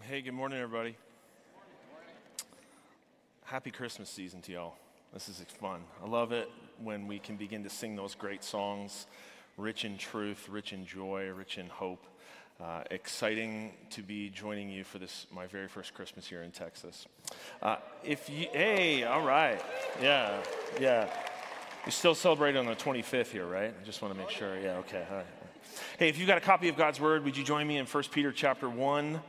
Hey, good morning, everybody. Happy Christmas season to y'all. This is fun. I love it when we can begin to sing those great songs, rich in truth, rich in joy, rich in hope. Uh, exciting to be joining you for this, my very first Christmas here in Texas. Uh, if you, hey, all right, yeah, yeah. You still celebrate on the 25th here, right? I just want to make sure. Yeah, okay, all right. Hey, if you've got a copy of God's Word, would you join me in 1 Peter chapter 1?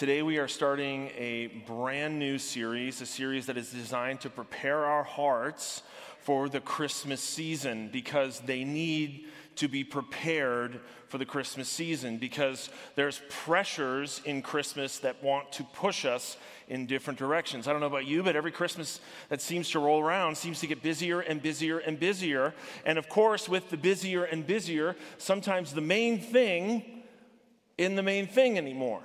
Today, we are starting a brand new series, a series that is designed to prepare our hearts for the Christmas season because they need to be prepared for the Christmas season because there's pressures in Christmas that want to push us in different directions. I don't know about you, but every Christmas that seems to roll around seems to get busier and busier and busier. And of course, with the busier and busier, sometimes the main thing in the main thing anymore.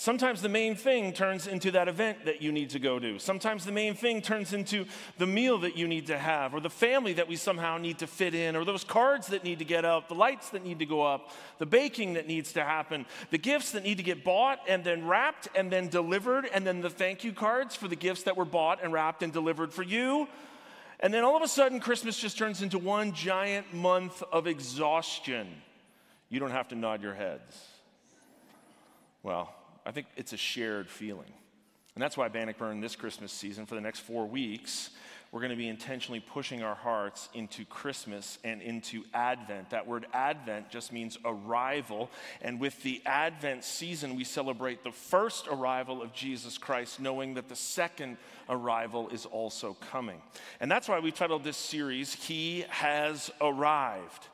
Sometimes the main thing turns into that event that you need to go to. Sometimes the main thing turns into the meal that you need to have, or the family that we somehow need to fit in, or those cards that need to get up, the lights that need to go up, the baking that needs to happen, the gifts that need to get bought and then wrapped and then delivered, and then the thank you cards for the gifts that were bought and wrapped and delivered for you. And then all of a sudden, Christmas just turns into one giant month of exhaustion. You don't have to nod your heads. Well, I think it's a shared feeling. And that's why Bannockburn this Christmas season, for the next four weeks, we're going to be intentionally pushing our hearts into Christmas and into Advent. That word Advent just means arrival. And with the Advent season, we celebrate the first arrival of Jesus Christ, knowing that the second arrival is also coming. And that's why we titled this series, He Has Arrived.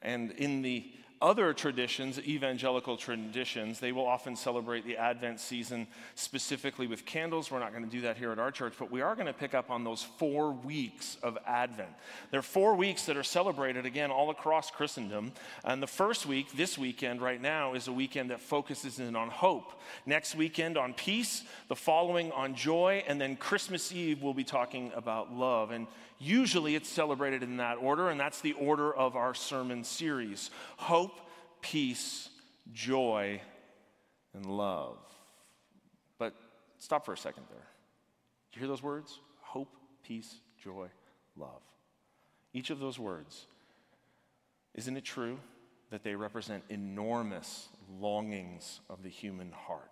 And in the other traditions, evangelical traditions, they will often celebrate the Advent season specifically with candles. We're not going to do that here at our church, but we are going to pick up on those four weeks of Advent. There are four weeks that are celebrated again all across Christendom. And the first week, this weekend right now, is a weekend that focuses in on hope. Next weekend on peace, the following on joy, and then Christmas Eve, we'll be talking about love. And Usually it's celebrated in that order, and that's the order of our sermon series hope, peace, joy, and love. But stop for a second there. You hear those words? Hope, peace, joy, love. Each of those words, isn't it true that they represent enormous longings of the human heart?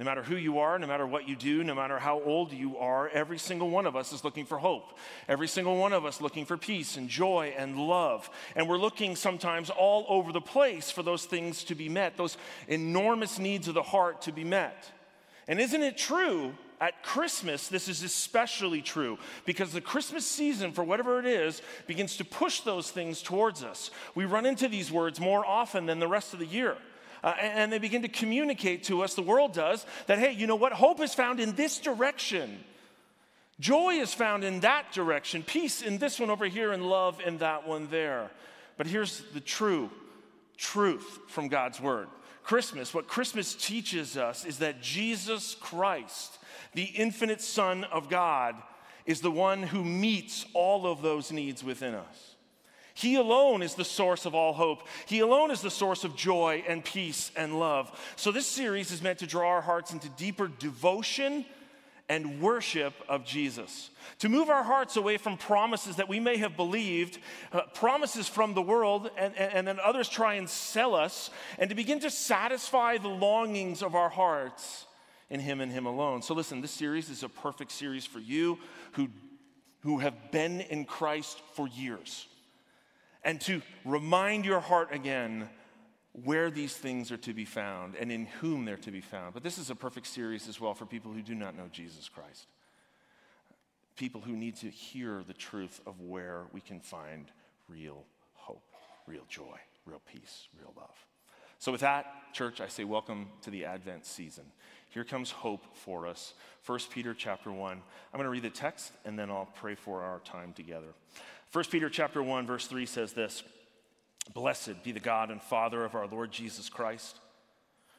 No matter who you are, no matter what you do, no matter how old you are, every single one of us is looking for hope. Every single one of us looking for peace and joy and love. And we're looking sometimes all over the place for those things to be met, those enormous needs of the heart to be met. And isn't it true at Christmas, this is especially true because the Christmas season, for whatever it is, begins to push those things towards us. We run into these words more often than the rest of the year. Uh, and they begin to communicate to us, the world does, that, hey, you know what? Hope is found in this direction. Joy is found in that direction. Peace in this one over here, and love in that one there. But here's the true truth from God's word Christmas, what Christmas teaches us is that Jesus Christ, the infinite Son of God, is the one who meets all of those needs within us. He alone is the source of all hope. He alone is the source of joy and peace and love. So, this series is meant to draw our hearts into deeper devotion and worship of Jesus. To move our hearts away from promises that we may have believed, uh, promises from the world, and, and, and then others try and sell us, and to begin to satisfy the longings of our hearts in Him and Him alone. So, listen, this series is a perfect series for you who, who have been in Christ for years and to remind your heart again where these things are to be found and in whom they're to be found. But this is a perfect series as well for people who do not know Jesus Christ. People who need to hear the truth of where we can find real hope, real joy, real peace, real love. So, with that, church, I say welcome to the Advent season. Here comes hope for us. 1 Peter chapter 1. I'm going to read the text and then I'll pray for our time together. 1 Peter chapter 1 verse 3 says this: Blessed be the God and Father of our Lord Jesus Christ,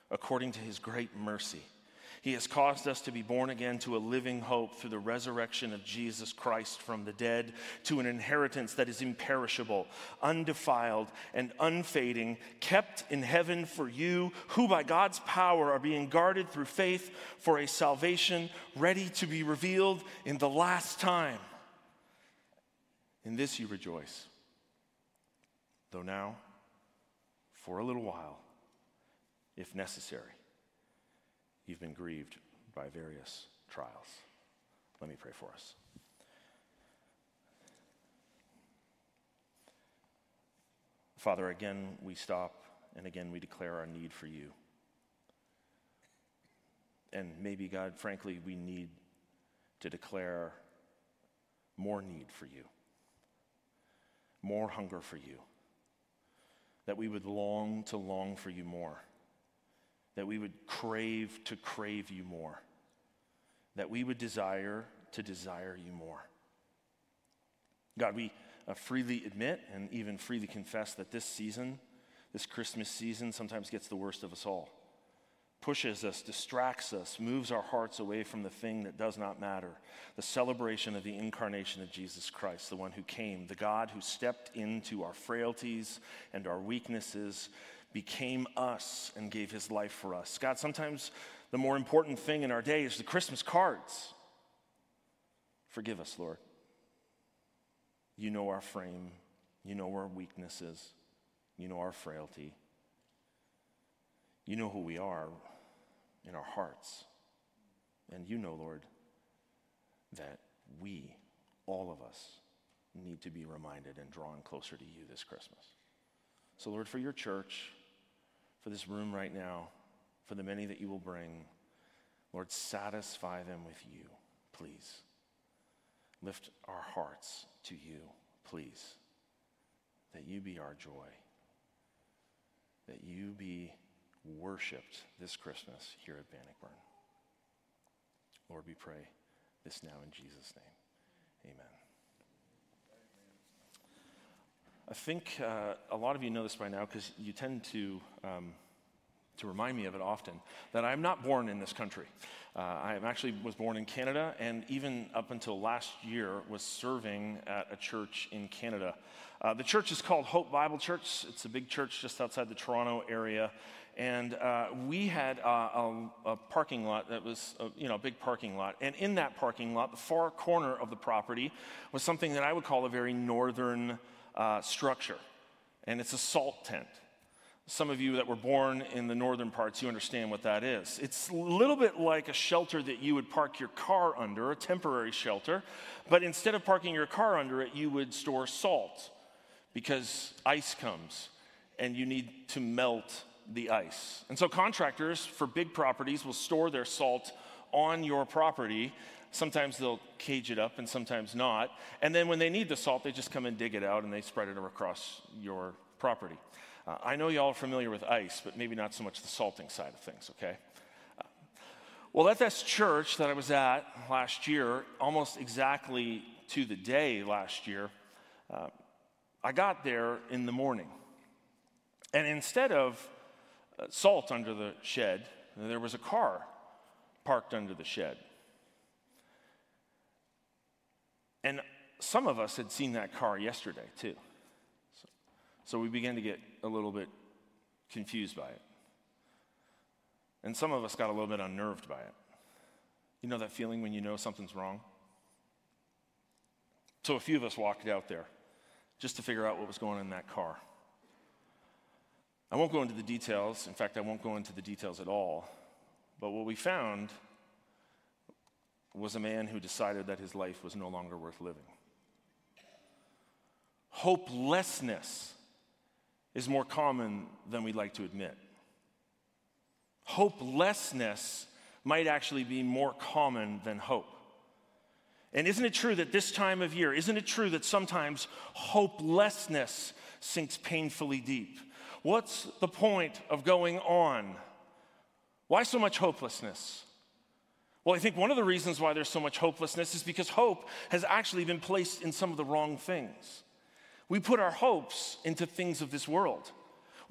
according to his great mercy He has caused us to be born again to a living hope through the resurrection of Jesus Christ from the dead, to an inheritance that is imperishable, undefiled, and unfading, kept in heaven for you, who by God's power are being guarded through faith for a salvation ready to be revealed in the last time. In this you rejoice, though now, for a little while, if necessary you've been grieved by various trials. Let me pray for us. Father, again we stop and again we declare our need for you. And maybe, God, frankly, we need to declare more need for you, more hunger for you, that we would long to long for you more that we would crave to crave you more, that we would desire to desire you more. God, we uh, freely admit and even freely confess that this season, this Christmas season, sometimes gets the worst of us all. Pushes us, distracts us, moves our hearts away from the thing that does not matter the celebration of the incarnation of Jesus Christ, the one who came, the God who stepped into our frailties and our weaknesses became us and gave his life for us. God, sometimes the more important thing in our day is the Christmas cards. Forgive us, Lord. You know our frame, you know our weaknesses, you know our frailty. You know who we are in our hearts. And you know, Lord, that we, all of us, need to be reminded and drawn closer to you this Christmas. So, Lord, for your church, for this room right now, for the many that you will bring. Lord, satisfy them with you, please. Lift our hearts to you, please. That you be our joy. That you be worshiped this Christmas here at Bannockburn. Lord, we pray this now in Jesus' name. Amen. I think uh, a lot of you know this by now because you tend to, um, to remind me of it often, that I'm not born in this country. Uh, I actually was born in Canada and even up until last year was serving at a church in Canada. Uh, the church is called Hope Bible Church. It's a big church just outside the Toronto area. And uh, we had a, a, parking lot that was, a, you know, a big parking lot. And in that parking lot, the far corner of the property was something that I would call a very northern uh, structure, and it's a salt tent. Some of you that were born in the northern parts, you understand what that is. It's a little bit like a shelter that you would park your car under, a temporary shelter, but instead of parking your car under it, you would store salt because ice comes and you need to melt the ice. And so contractors for big properties will store their salt on your property Sometimes they'll cage it up and sometimes not. And then when they need the salt, they just come and dig it out and they spread it across your property. Uh, I know y'all are familiar with ice, but maybe not so much the salting side of things, okay? Uh, well, at this church that I was at last year, almost exactly to the day last year, uh, I got there in the morning. And instead of Uh, salt under the shed, there was a car parked under the shed. And some of us had seen that car yesterday, too. So, so we began to get a little bit confused by it. And some of us got a little bit unnerved by it. You know that feeling when you know something's wrong? So a few of us walked out there just to figure out what was going on in that car. I won't go into the details. In fact, I won't go into the details at all. But what we found was a man who decided that his life was no longer worth living. Hopelessness is more common than we'd like to admit. Hopelessness might actually be more common than hope. And isn't it true that this time of year, isn't it true that sometimes hopelessness sinks painfully deep? What's the point of going on? Why so much hopelessness? Well, I think one of the reasons why there's so much hopelessness is because hope has actually been placed in some of the wrong things. We put our hopes into things of this world.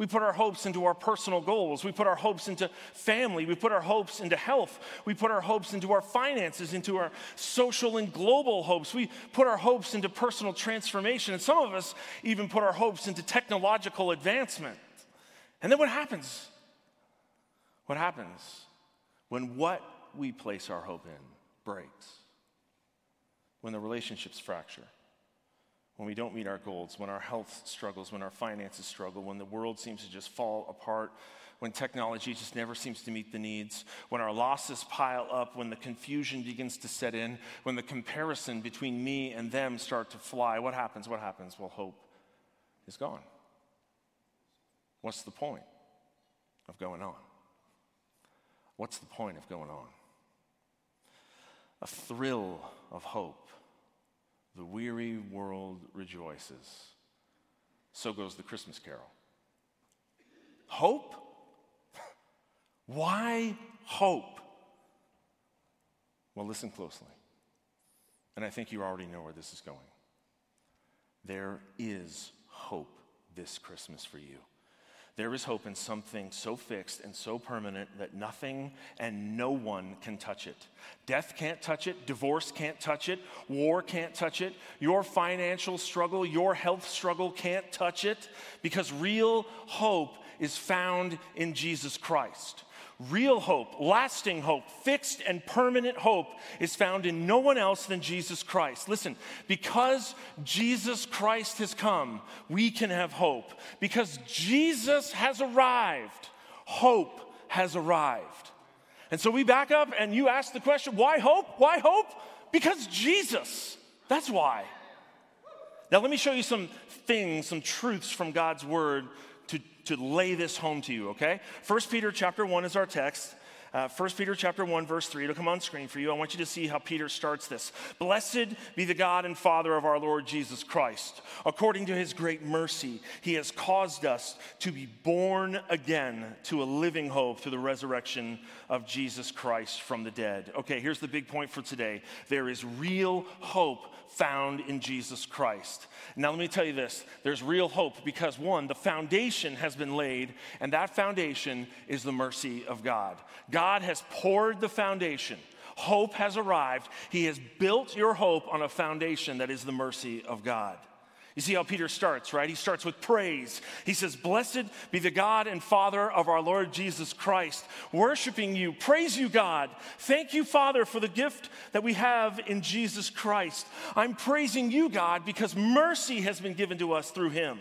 We put our hopes into our personal goals. We put our hopes into family. We put our hopes into health. We put our hopes into our finances, into our social and global hopes. We put our hopes into personal transformation. And some of us even put our hopes into technological advancement. And then what happens? What happens when what we place our hope in breaks? When the relationships fracture? When we don't meet our goals, when our health struggles, when our finances struggle, when the world seems to just fall apart, when technology just never seems to meet the needs, when our losses pile up, when the confusion begins to set in, when the comparison between me and them start to fly, what happens? What happens? Well, hope is gone. What's the point of going on? What's the point of going on? A thrill of hope the weary world rejoices. So goes the Christmas carol. Hope? Why hope? Well, listen closely. And I think you already know where this is going. There is hope this Christmas for you. There is hope in something so fixed and so permanent that nothing and no one can touch it. Death can't touch it, divorce can't touch it, war can't touch it, your financial struggle, your health struggle can't touch it because real hope is found in Jesus Christ. Real hope, lasting hope, fixed and permanent hope is found in no one else than Jesus Christ. Listen, because Jesus Christ has come, we can have hope. Because Jesus has arrived, hope has arrived. And so we back up and you ask the question why hope? Why hope? Because Jesus. That's why. Now, let me show you some things, some truths from God's word to lay this home to you, okay? First Peter chapter 1 is our text. Uh, 1 Peter chapter 1, verse 3. It'll come on screen for you. I want you to see how Peter starts this. Blessed be the God and Father of our Lord Jesus Christ. According to his great mercy, he has caused us to be born again to a living hope through the resurrection of Jesus Christ from the dead. Okay, here's the big point for today there is real hope found in Jesus Christ. Now, let me tell you this there's real hope because, one, the foundation has been laid, and that foundation is the mercy of God. God has poured the foundation. Hope has arrived. He has built your hope on a foundation that is the mercy of God. You see how Peter starts, right? He starts with praise. He says, Blessed be the God and Father of our Lord Jesus Christ, worshiping you. Praise you, God. Thank you, Father, for the gift that we have in Jesus Christ. I'm praising you, God, because mercy has been given to us through him.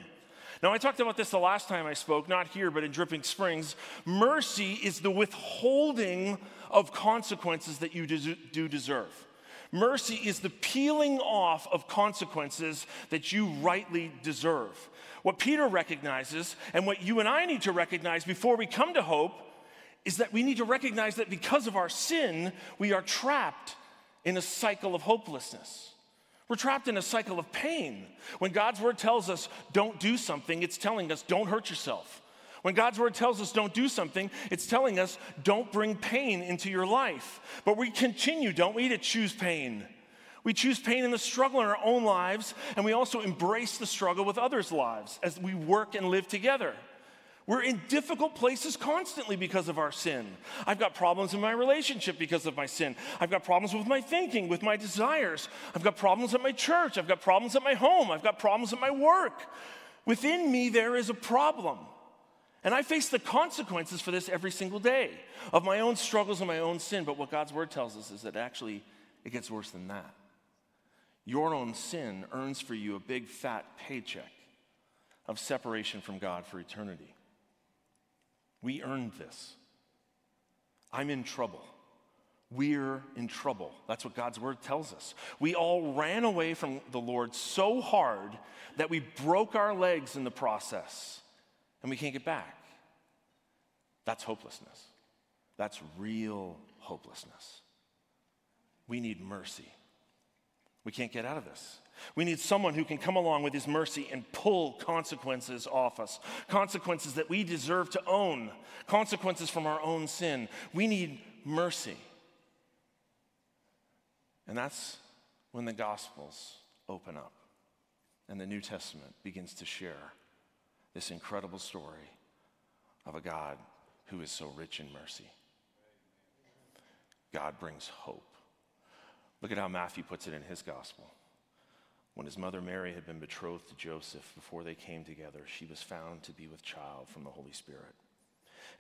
Now, I talked about this the last time I spoke, not here, but in Dripping Springs. Mercy is the withholding of consequences that you do deserve. Mercy is the peeling off of consequences that you rightly deserve. What Peter recognizes, and what you and I need to recognize before we come to hope, is that we need to recognize that because of our sin, we are trapped in a cycle of hopelessness. We're trapped in a cycle of pain. When God's word tells us, don't do something, it's telling us, don't hurt yourself. When God's word tells us don't do something, it's telling us don't bring pain into your life. But we continue, don't we, to choose pain. We choose pain in the struggle in our own lives, and we also embrace the struggle with others' lives as we work and live together. We're in difficult places constantly because of our sin. I've got problems in my relationship because of my sin. I've got problems with my thinking, with my desires. I've got problems at my church. I've got problems at my home. I've got problems at my work. Within me, there is a problem. And I face the consequences for this every single day of my own struggles and my own sin. But what God's word tells us is that actually it gets worse than that. Your own sin earns for you a big fat paycheck of separation from God for eternity. We earned this. I'm in trouble. We're in trouble. That's what God's word tells us. We all ran away from the Lord so hard that we broke our legs in the process and we can't get back. That's hopelessness. That's real hopelessness. We need mercy. We can't get out of this. We need someone who can come along with his mercy and pull consequences off us, consequences that we deserve to own, consequences from our own sin. We need mercy. And that's when the Gospels open up and the New Testament begins to share this incredible story of a God who is so rich in mercy. God brings hope. Look at how Matthew puts it in his gospel. When his mother Mary had been betrothed to Joseph before they came together, she was found to be with child from the Holy Spirit.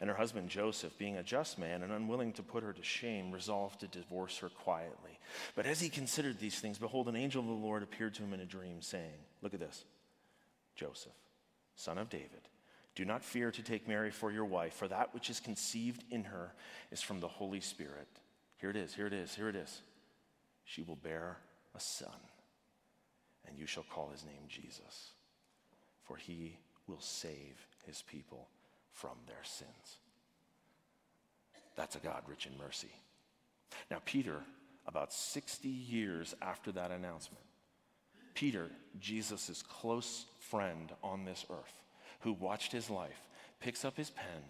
And her husband Joseph, being a just man and unwilling to put her to shame, resolved to divorce her quietly. But as he considered these things, behold, an angel of the Lord appeared to him in a dream, saying, Look at this Joseph, son of David, do not fear to take Mary for your wife, for that which is conceived in her is from the Holy Spirit. Here it is, here it is, here it is. She will bear a son, and you shall call his name Jesus, for he will save his people from their sins. That's a God rich in mercy. Now, Peter, about 60 years after that announcement, Peter, Jesus' close friend on this earth, who watched his life, picks up his pen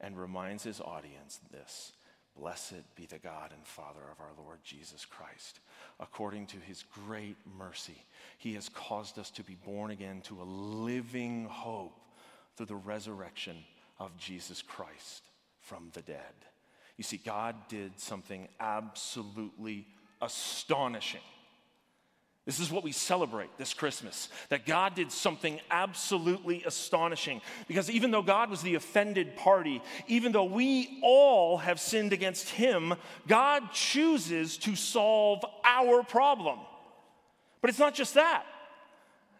and reminds his audience this Blessed be the God and Father of our Lord Jesus Christ. According to his great mercy, he has caused us to be born again to a living hope through the resurrection of Jesus Christ from the dead. You see, God did something absolutely astonishing. This is what we celebrate this Christmas that God did something absolutely astonishing. Because even though God was the offended party, even though we all have sinned against Him, God chooses to solve our problem. But it's not just that.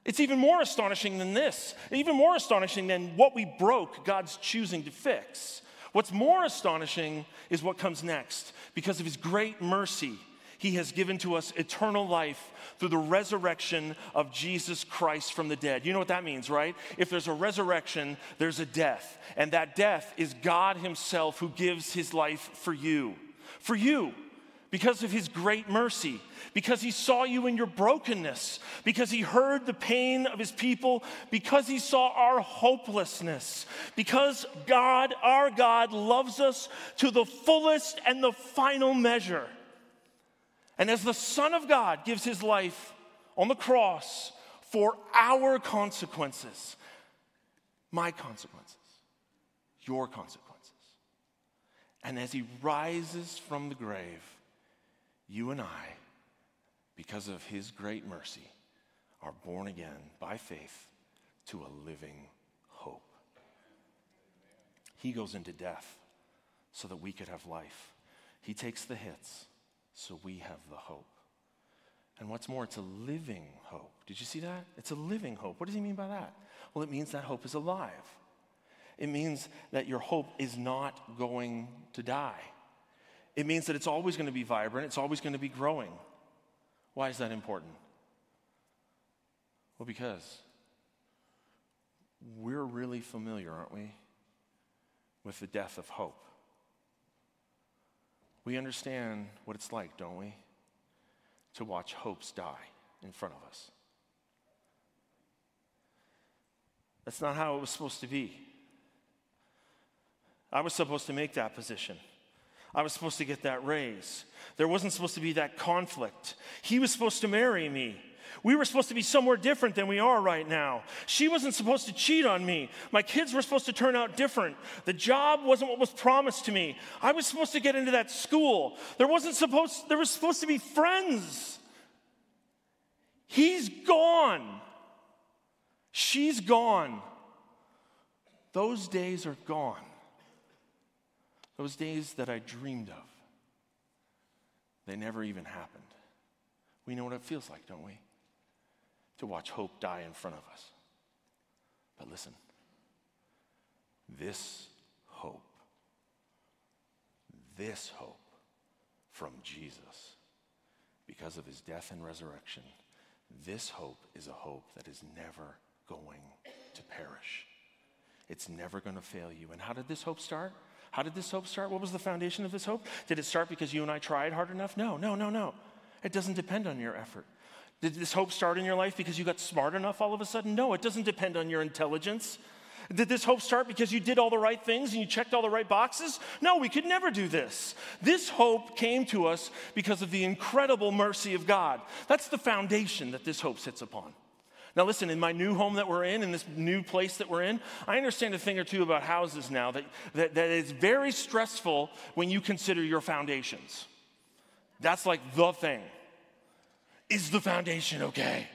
It's even more astonishing than this, even more astonishing than what we broke, God's choosing to fix. What's more astonishing is what comes next. Because of his great mercy, he has given to us eternal life through the resurrection of Jesus Christ from the dead. You know what that means, right? If there's a resurrection, there's a death. And that death is God Himself who gives His life for you. For you because of his great mercy, because he saw you in your brokenness, because he heard the pain of his people, because he saw our hopelessness, because God, our God, loves us to the fullest and the final measure. And as the Son of God gives his life on the cross for our consequences, my consequences, your consequences, and as he rises from the grave, you and I, because of his great mercy, are born again by faith to a living hope. He goes into death so that we could have life. He takes the hits so we have the hope. And what's more, it's a living hope. Did you see that? It's a living hope. What does he mean by that? Well, it means that hope is alive. It means that your hope is not going to die it means that it's always going to be vibrant, it's always going to be growing. Why is that important? Well, because we're really familiar, aren't we, with the death of hope. We understand what it's like, don't we, to watch hopes die in front of us. That's not how it was supposed to be. I was supposed to make that position. I was supposed to get that raise. There wasn't supposed to be that conflict. He was supposed to marry me. We were supposed to be somewhere different than we are right now. She wasn't supposed to cheat on me. My kids were supposed to turn out different. The job wasn't what was promised to me. I was supposed to get into that school. There wasn't supposed there was supposed to be friends. He's gone. She's gone. Those days are gone. Those days that I dreamed of, they never even happened. We know what it feels like, don't we? To watch hope die in front of us. But listen, this hope, this hope from Jesus, because of his death and resurrection, this hope is a hope that is never going to perish. It's never going to fail you. And how did this hope start? How did this hope start? What was the foundation of this hope? Did it start because you and I tried hard enough? No, no, no, no. It doesn't depend on your effort. Did this hope start in your life because you got smart enough all of a sudden? No, it doesn't depend on your intelligence. Did this hope start because you did all the right things and you checked all the right boxes? No, we could never do this. This hope came to us because of the incredible mercy of God. That's the foundation that this hope sits upon. Now, listen, in my new home that we're in, in this new place that we're in, I understand a thing or two about houses now that, that, that is very stressful when you consider your foundations. That's like the thing. Is the foundation okay?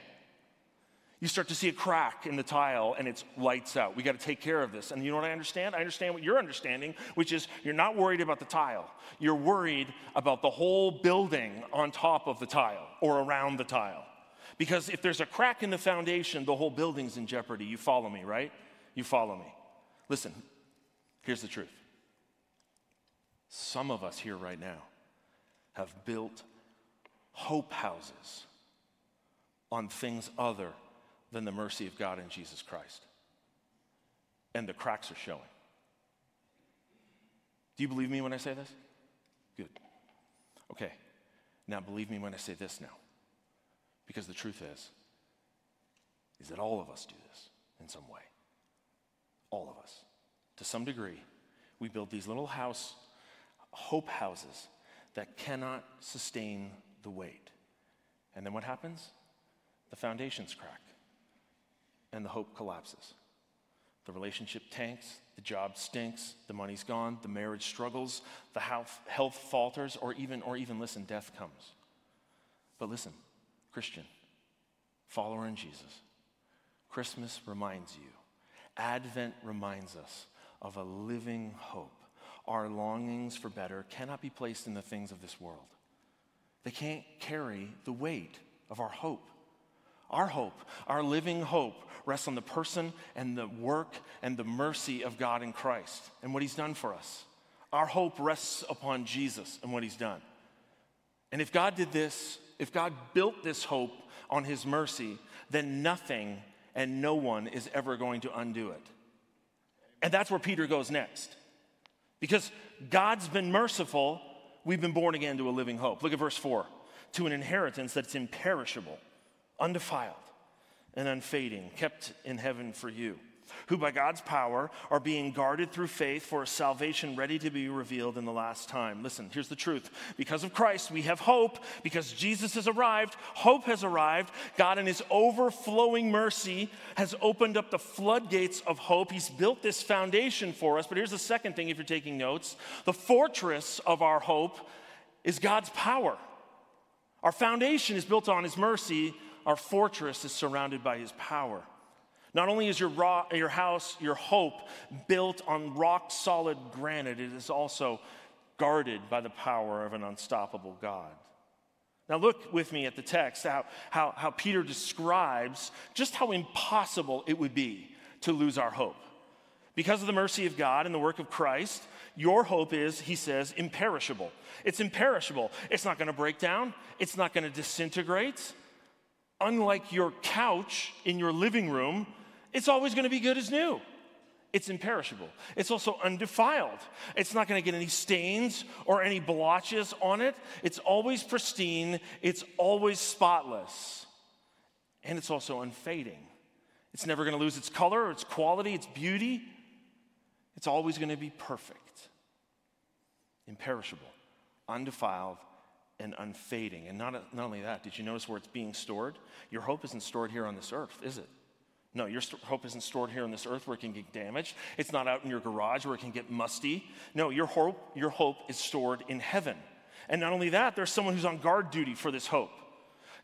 You start to see a crack in the tile and it's lights out. We got to take care of this. And you know what I understand? I understand what you're understanding, which is you're not worried about the tile. You're worried about the whole building on top of the tile or around the tile. Because if there's a crack in the foundation, the whole building's in jeopardy. You follow me, right? You follow me. Listen, here's the truth. Some of us here right now have built hope houses on things other than the mercy of God in Jesus Christ. And the cracks are showing. Do you believe me when I say this? Good. Okay. Now believe me when I say this now. Because the truth is, is that all of us do this in some way. All of us. To some degree, we build these little house, hope houses that cannot sustain the weight. And then what happens? The foundations crack and the hope collapses. The relationship tanks, the job stinks, the money's gone, the marriage struggles, the health, health falters, or even, or even listen, death comes. But listen, Christian, follower in Jesus, Christmas reminds you, Advent reminds us of a living hope. Our longings for better cannot be placed in the things of this world, they can't carry the weight of our hope. Our hope, our living hope, rests on the person and the work and the mercy of God in Christ and what He's done for us. Our hope rests upon Jesus and what He's done. And if God did this, if God built this hope on his mercy, then nothing and no one is ever going to undo it. And that's where Peter goes next. Because God's been merciful, we've been born again to a living hope. Look at verse 4 to an inheritance that's imperishable, undefiled, and unfading, kept in heaven for you who by God's power are being guarded through faith for a salvation ready to be revealed in the last time. Listen, here's the truth. Because of Christ, we have hope. Because Jesus has arrived, hope has arrived. God, in His overflowing mercy, has opened up the floodgates of hope. He's built this foundation for us. But here's the second thing if you're taking notes the fortress of our hope is God's power. Our foundation is built on His mercy, our fortress is surrounded by His power. Not only is your, rock, your house, your hope, built on rock solid granite, it is also guarded by the power of an unstoppable God. Now, look with me at the text, how, how, how Peter describes just how impossible it would be to lose our hope. Because of the mercy of God and the work of Christ, your hope is, he says, imperishable. It's imperishable. It's not going to break down, it's not going to disintegrate. Unlike your couch in your living room, it's always going to be good as new. It's imperishable. It's also undefiled. It's not going to get any stains or any blotches on it. It's always pristine. It's always spotless. And it's also unfading. It's never going to lose its color, its quality, its beauty. It's always going to be perfect, imperishable, undefiled, and unfading. And not, not only that, did you notice where it's being stored? Your hope isn't stored here on this earth, is it? No, your hope isn't stored here on this earth where it can get damaged. It's not out in your garage where it can get musty. No, your hope, your hope is stored in heaven. And not only that, there's someone who's on guard duty for this hope.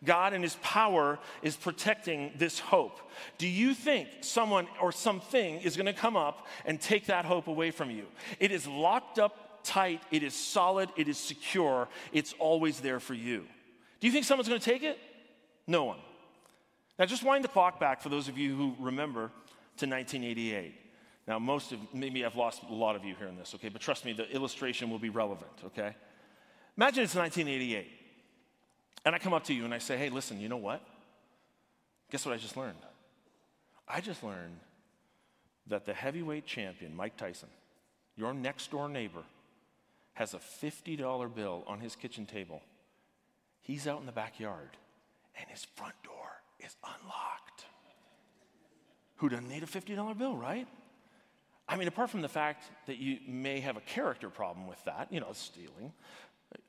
God and his power is protecting this hope. Do you think someone or something is going to come up and take that hope away from you? It is locked up tight, it is solid, it is secure, it's always there for you. Do you think someone's going to take it? No one. Now, just wind the clock back for those of you who remember to 1988. Now, most of, maybe I've lost a lot of you here in this, okay, but trust me, the illustration will be relevant, okay? Imagine it's 1988, and I come up to you and I say, hey, listen, you know what? Guess what I just learned? I just learned that the heavyweight champion, Mike Tyson, your next door neighbor, has a $50 bill on his kitchen table. He's out in the backyard, and his front door is unlocked. Who doesn't need a $50 bill, right? I mean, apart from the fact that you may have a character problem with that, you know, stealing,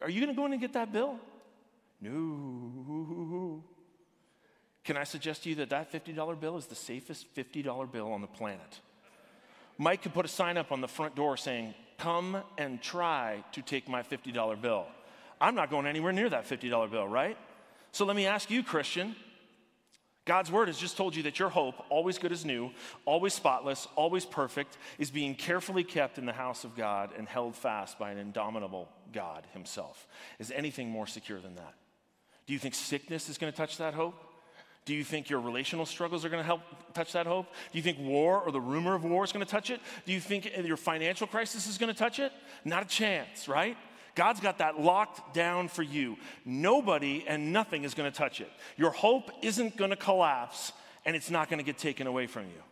are you going to go in and get that bill? No. Can I suggest to you that that $50 bill is the safest $50 bill on the planet? Mike could put a sign up on the front door saying, Come and try to take my $50 bill. I'm not going anywhere near that $50 bill, right? So let me ask you, Christian. God's word has just told you that your hope, always good as new, always spotless, always perfect, is being carefully kept in the house of God and held fast by an indomitable God Himself. Is anything more secure than that? Do you think sickness is going to touch that hope? Do you think your relational struggles are going to help touch that hope? Do you think war or the rumor of war is going to touch it? Do you think your financial crisis is going to touch it? Not a chance, right? God's got that locked down for you. Nobody and nothing is going to touch it. Your hope isn't going to collapse and it's not going to get taken away from you.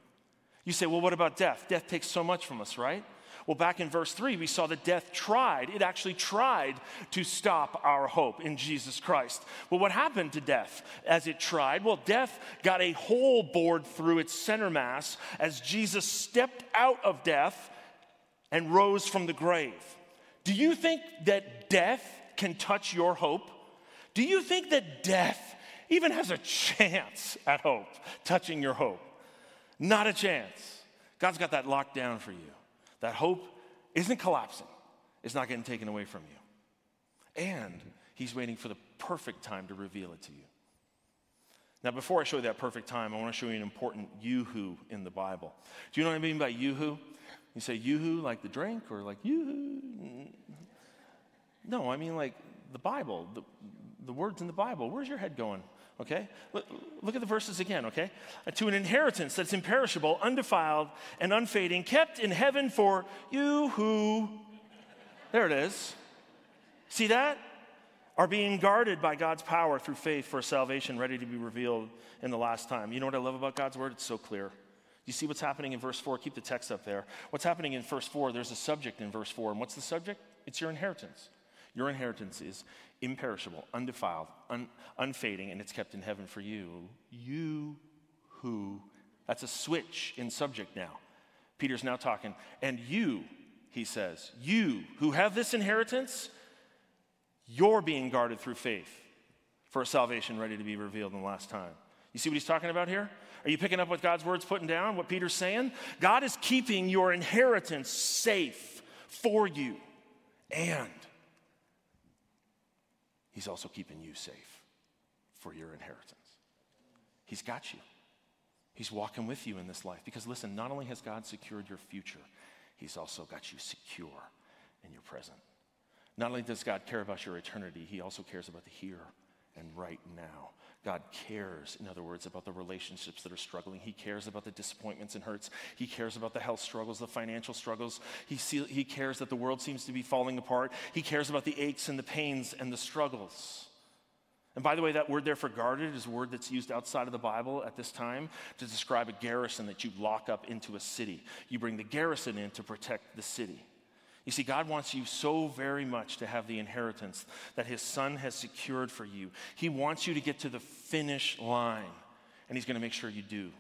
You say, well, what about death? Death takes so much from us, right? Well, back in verse 3, we saw that death tried, it actually tried to stop our hope in Jesus Christ. Well, what happened to death as it tried? Well, death got a hole bored through its center mass as Jesus stepped out of death and rose from the grave. Do you think that death can touch your hope? Do you think that death even has a chance at hope, touching your hope? Not a chance. God's got that locked down for you. That hope isn't collapsing, it's not getting taken away from you. And He's waiting for the perfect time to reveal it to you. Now, before I show you that perfect time, I want to show you an important yoo-hoo in the Bible. Do you know what I mean by yoo-hoo? You say yoo-hoo like the drink or like yoo-hoo? No, I mean like the Bible, the, the words in the Bible. Where's your head going? okay? Look, look, at the verses again, okay? To an inheritance that's imperishable, undefiled, and unfading, kept in heaven for you who, there it is. See that? Are being guarded by God's power through faith for salvation ready to be revealed in the last time. You know what I love about God's word? It's so clear. You see what's happening in verse 4? Keep the text up there. What's happening in verse 4? There's a subject in verse 4. And what's the subject? It's your inheritance. Your inheritance is imperishable, undefiled, un- unfading, and it's kept in heaven for you. You who, that's a switch in subject now. Peter's now talking, and you, he says, you who have this inheritance, you're being guarded through faith for a salvation ready to be revealed in the last time. You see what he's talking about here? Are you picking up what God's word's putting down, what Peter's saying? God is keeping your inheritance safe for you. And He's also keeping you safe for your inheritance. He's got you. He's walking with you in this life. Because listen, not only has God secured your future, He's also got you secure in your present. Not only does God care about your eternity, He also cares about the here and right now. God cares, in other words, about the relationships that are struggling. He cares about the disappointments and hurts. He cares about the health struggles, the financial struggles. He, see, he cares that the world seems to be falling apart. He cares about the aches and the pains and the struggles. And by the way, that word there for guarded is a word that's used outside of the Bible at this time to describe a garrison that you lock up into a city. You bring the garrison in to protect the city. You see, God wants you so very much to have the inheritance that His Son has secured for you. He wants you to get to the finish line, and He's going to make sure you do.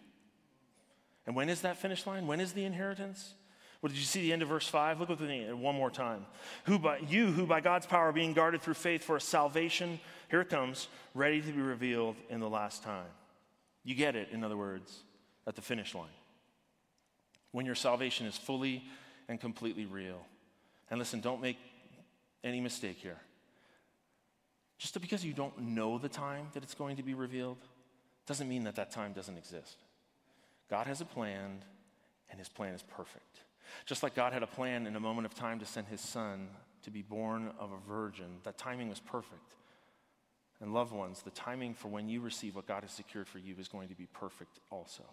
And when is that finish line? When is the inheritance? Well, did you see the end of verse 5? Look with me one more time. Who by, you, who by God's power are being guarded through faith for a salvation, here it comes, ready to be revealed in the last time. You get it, in other words, at the finish line. When your salvation is fully and completely real. And listen, don't make any mistake here. Just because you don't know the time that it's going to be revealed doesn't mean that that time doesn't exist. God has a plan, and his plan is perfect. Just like God had a plan in a moment of time to send his son to be born of a virgin, that timing was perfect. And loved ones, the timing for when you receive what God has secured for you is going to be perfect also.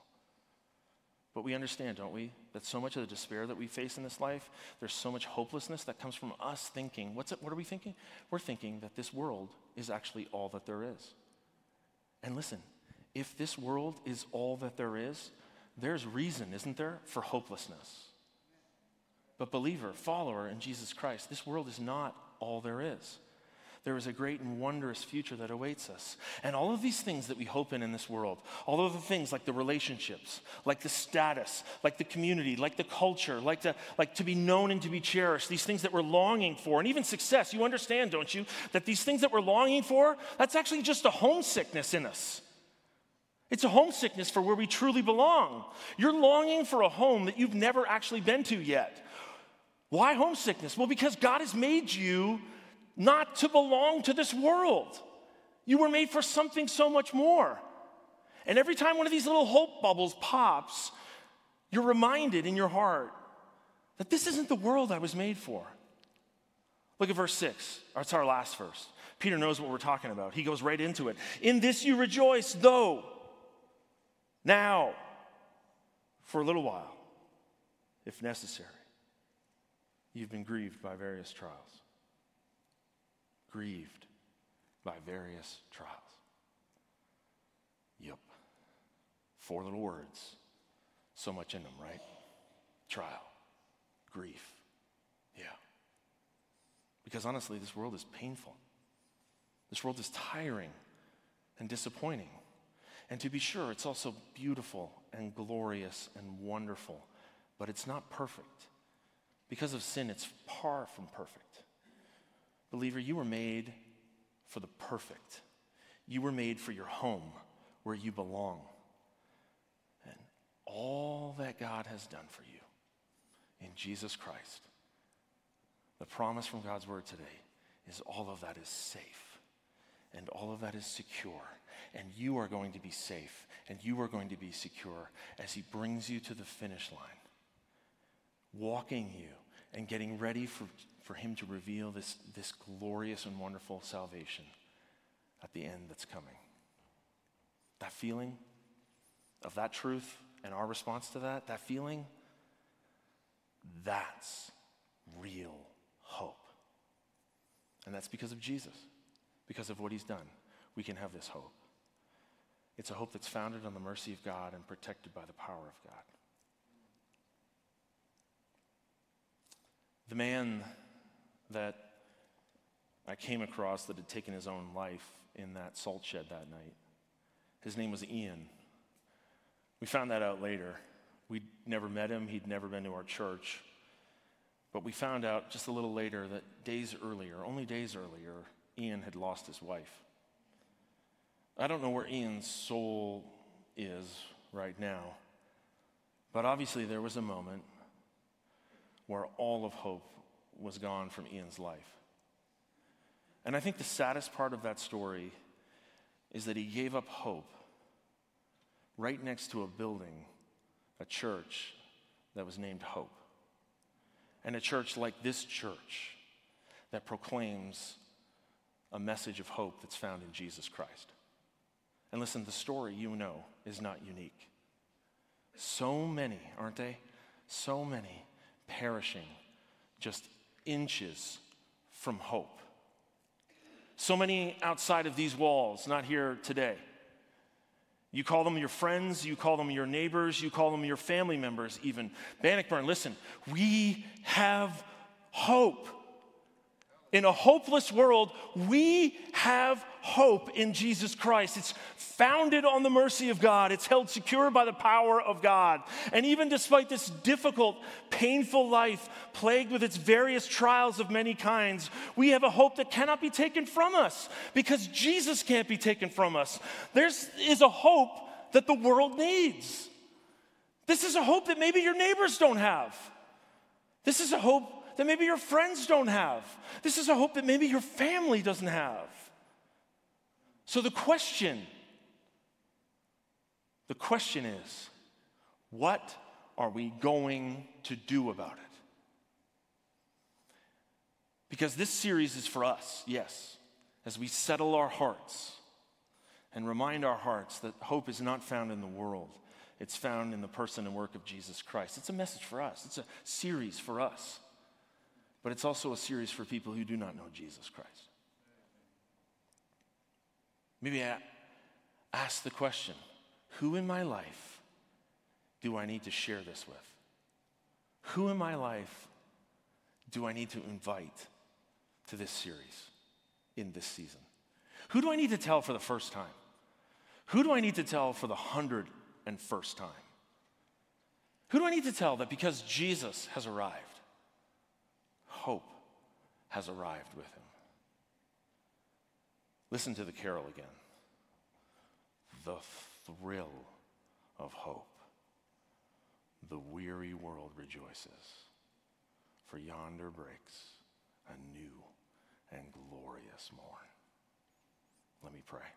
But we understand, don't we, that so much of the despair that we face in this life, there's so much hopelessness that comes from us thinking, what's it, what are we thinking? We're thinking that this world is actually all that there is. And listen, if this world is all that there is, there's reason, isn't there, for hopelessness. But, believer, follower in Jesus Christ, this world is not all there is there is a great and wondrous future that awaits us. And all of these things that we hope in in this world, all of the things like the relationships, like the status, like the community, like the culture, like, the, like to be known and to be cherished, these things that we're longing for, and even success, you understand, don't you, that these things that we're longing for, that's actually just a homesickness in us. It's a homesickness for where we truly belong. You're longing for a home that you've never actually been to yet. Why homesickness? Well, because God has made you not to belong to this world. You were made for something so much more. And every time one of these little hope bubbles pops, you're reminded in your heart that this isn't the world I was made for. Look at verse 6. That's our last verse. Peter knows what we're talking about. He goes right into it. In this you rejoice, though now, for a little while, if necessary, you've been grieved by various trials. Grieved by various trials. Yep. Four little words. So much in them, right? Trial, grief. Yeah. Because honestly, this world is painful. This world is tiring and disappointing. And to be sure, it's also beautiful and glorious and wonderful, but it's not perfect. Because of sin, it's far from perfect. Believer, you were made for the perfect. You were made for your home where you belong. And all that God has done for you in Jesus Christ, the promise from God's word today is all of that is safe and all of that is secure and you are going to be safe and you are going to be secure as He brings you to the finish line, walking you and getting ready for, for Him to reveal this, this glorious and wonderful salvation at the end that's coming. That feeling of that truth and our response to that, that feeling, that's real hope. And that's because of Jesus, because of what he's done. We can have this hope. It's a hope that's founded on the mercy of God and protected by the power of God. The man that I came across that had taken his own life in that salt shed that night, his name was Ian. We found that out later. We'd never met him, he'd never been to our church. But we found out just a little later that days earlier, only days earlier, Ian had lost his wife. I don't know where Ian's soul is right now, but obviously there was a moment where all of hope was gone from Ian's life. And I think the saddest part of that story is that he gave up hope right next to a building, a church that was named Hope. And a church like this church that proclaims a message of hope that's found in Jesus Christ. And listen, the story you know is not unique. So many, aren't they? So many perishing just inches from hope. So many outside of these walls, not here today. You call them your friends, you call them your neighbors, you call them your family members, even. Bannockburn, listen, we have hope. In a hopeless world, we have hope in Jesus Christ. It's founded on the mercy of God, it's held secure by the power of God. And even despite this difficult, painful life, plagued with its various trials of many kinds, we have a hope that cannot be taken from us because Jesus can't be taken from us. There is a hope that the world needs. This is a hope that maybe your neighbors don't have. This is a hope that maybe your friends don't have. This is a hope that maybe your family doesn't have. So the question, the question is, what are we going to do about it? Because this series is for us, yes, as we settle our hearts and remind our hearts that hope is not found in the world. It's found in the person and work of Jesus Christ. It's a message for us. It's a series for us but it's also a series for people who do not know Jesus Christ. Maybe I ask the question who in my life do I need to share this with? Who in my life do I need to invite to this series in this season? Who do I need to tell for the first time? Who do I need to tell for the hundred and first time? Who do I need to tell that because Jesus has arrived, hope has arrived with him. Listen to the carol again. The thrill of hope. The weary world rejoices, for yonder breaks a new and glorious morn. Let me pray.